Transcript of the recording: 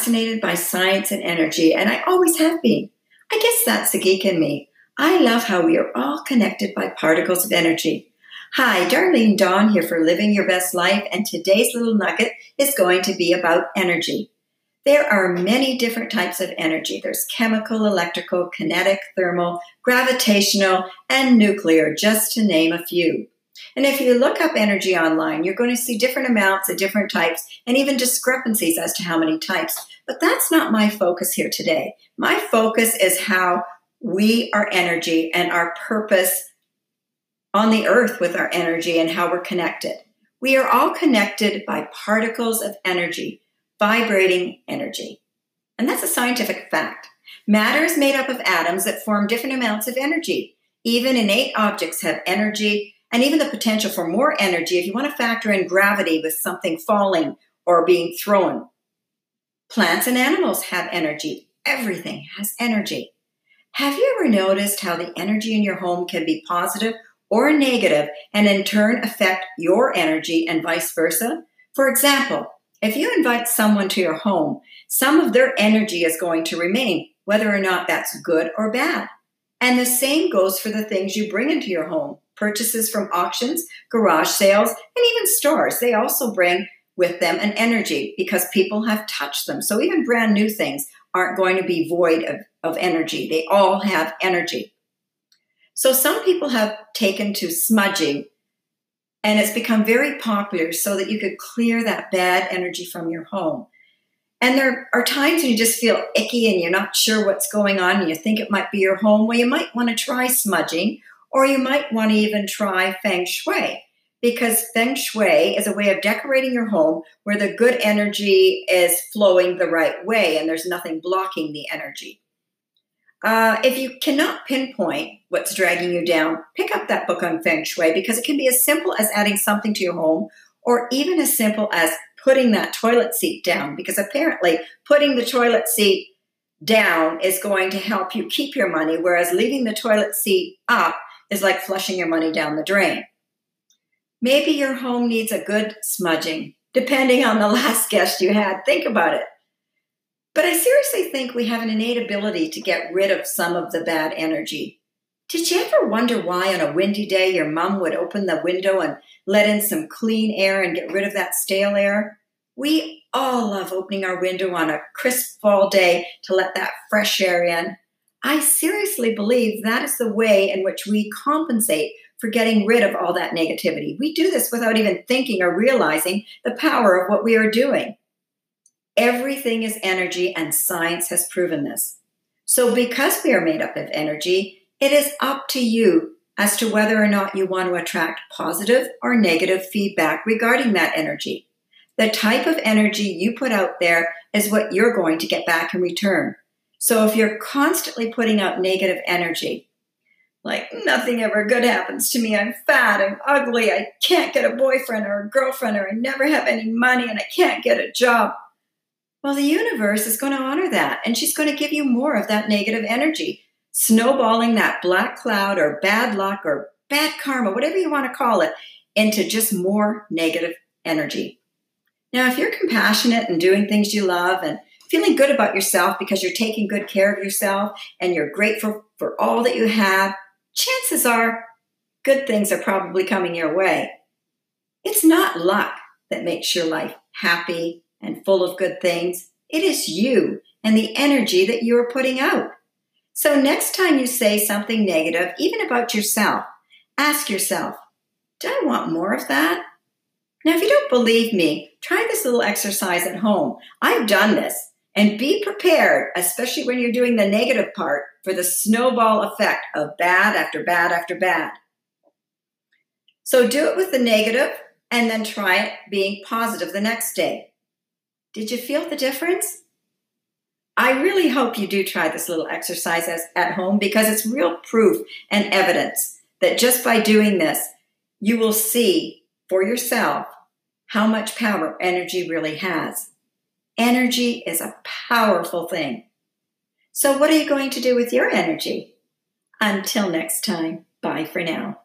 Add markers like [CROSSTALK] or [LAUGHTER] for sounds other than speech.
fascinated by science and energy, and I always have been. I guess that's the geek in me. I love how we are all connected by particles of energy. Hi, Darlene Dawn here for Living Your Best Life, and today's little nugget is going to be about energy. There are many different types of energy. There's chemical, electrical, kinetic, thermal, gravitational, and nuclear, just to name a few. And if you look up energy online, you're going to see different amounts of different types and even discrepancies as to how many types. But that's not my focus here today. My focus is how we are energy and our purpose on the earth with our energy and how we're connected. We are all connected by particles of energy, vibrating energy. And that's a scientific fact. Matter is made up of atoms that form different amounts of energy. Even innate objects have energy and even the potential for more energy if you want to factor in gravity with something falling or being thrown. Plants and animals have energy. Everything has energy. Have you ever noticed how the energy in your home can be positive or negative and in turn affect your energy and vice versa? For example, if you invite someone to your home, some of their energy is going to remain, whether or not that's good or bad. And the same goes for the things you bring into your home purchases from auctions, garage sales, and even stores. They also bring with them an energy because people have touched them. So even brand new things aren't going to be void of, of energy. They all have energy. So some people have taken to smudging and it's become very popular so that you could clear that bad energy from your home. And there are times when you just feel icky and you're not sure what's going on and you think it might be your home. Well, you might want to try smudging or you might want to even try feng shui because feng shui is a way of decorating your home where the good energy is flowing the right way and there's nothing blocking the energy. Uh, if you cannot pinpoint what's dragging you down, pick up that book on feng shui because it can be as simple as adding something to your home or even as simple as putting that toilet seat down because apparently putting the toilet seat down is going to help you keep your money, whereas leaving the toilet seat up is like flushing your money down the drain. Maybe your home needs a good smudging, depending on the [LAUGHS] last guest you had. Think about it. But I seriously think we have an innate ability to get rid of some of the bad energy. Did you ever wonder why on a windy day your mom would open the window and let in some clean air and get rid of that stale air? We all love opening our window on a crisp fall day to let that fresh air in. I seriously believe that is the way in which we compensate for getting rid of all that negativity. We do this without even thinking or realizing the power of what we are doing. Everything is energy, and science has proven this. So, because we are made up of energy, it is up to you as to whether or not you want to attract positive or negative feedback regarding that energy. The type of energy you put out there is what you're going to get back in return. So if you're constantly putting out negative energy, like nothing ever good happens to me, I'm fat, I'm ugly, I can't get a boyfriend or a girlfriend, or I never have any money and I can't get a job. Well, the universe is going to honor that and she's going to give you more of that negative energy, snowballing that black cloud or bad luck or bad karma, whatever you want to call it, into just more negative energy. Now, if you're compassionate and doing things you love and feeling good about yourself because you're taking good care of yourself and you're grateful for all that you have, chances are good things are probably coming your way. It's not luck that makes your life happy and full of good things. It is you and the energy that you are putting out. So, next time you say something negative, even about yourself, ask yourself, Do I want more of that? Now, if you don't believe me, try this little exercise at home. I've done this. And be prepared, especially when you're doing the negative part, for the snowball effect of bad after bad after bad. So do it with the negative and then try it being positive the next day. Did you feel the difference? I really hope you do try this little exercise at home because it's real proof and evidence that just by doing this, you will see for yourself how much power energy really has. Energy is a powerful thing. So, what are you going to do with your energy? Until next time, bye for now.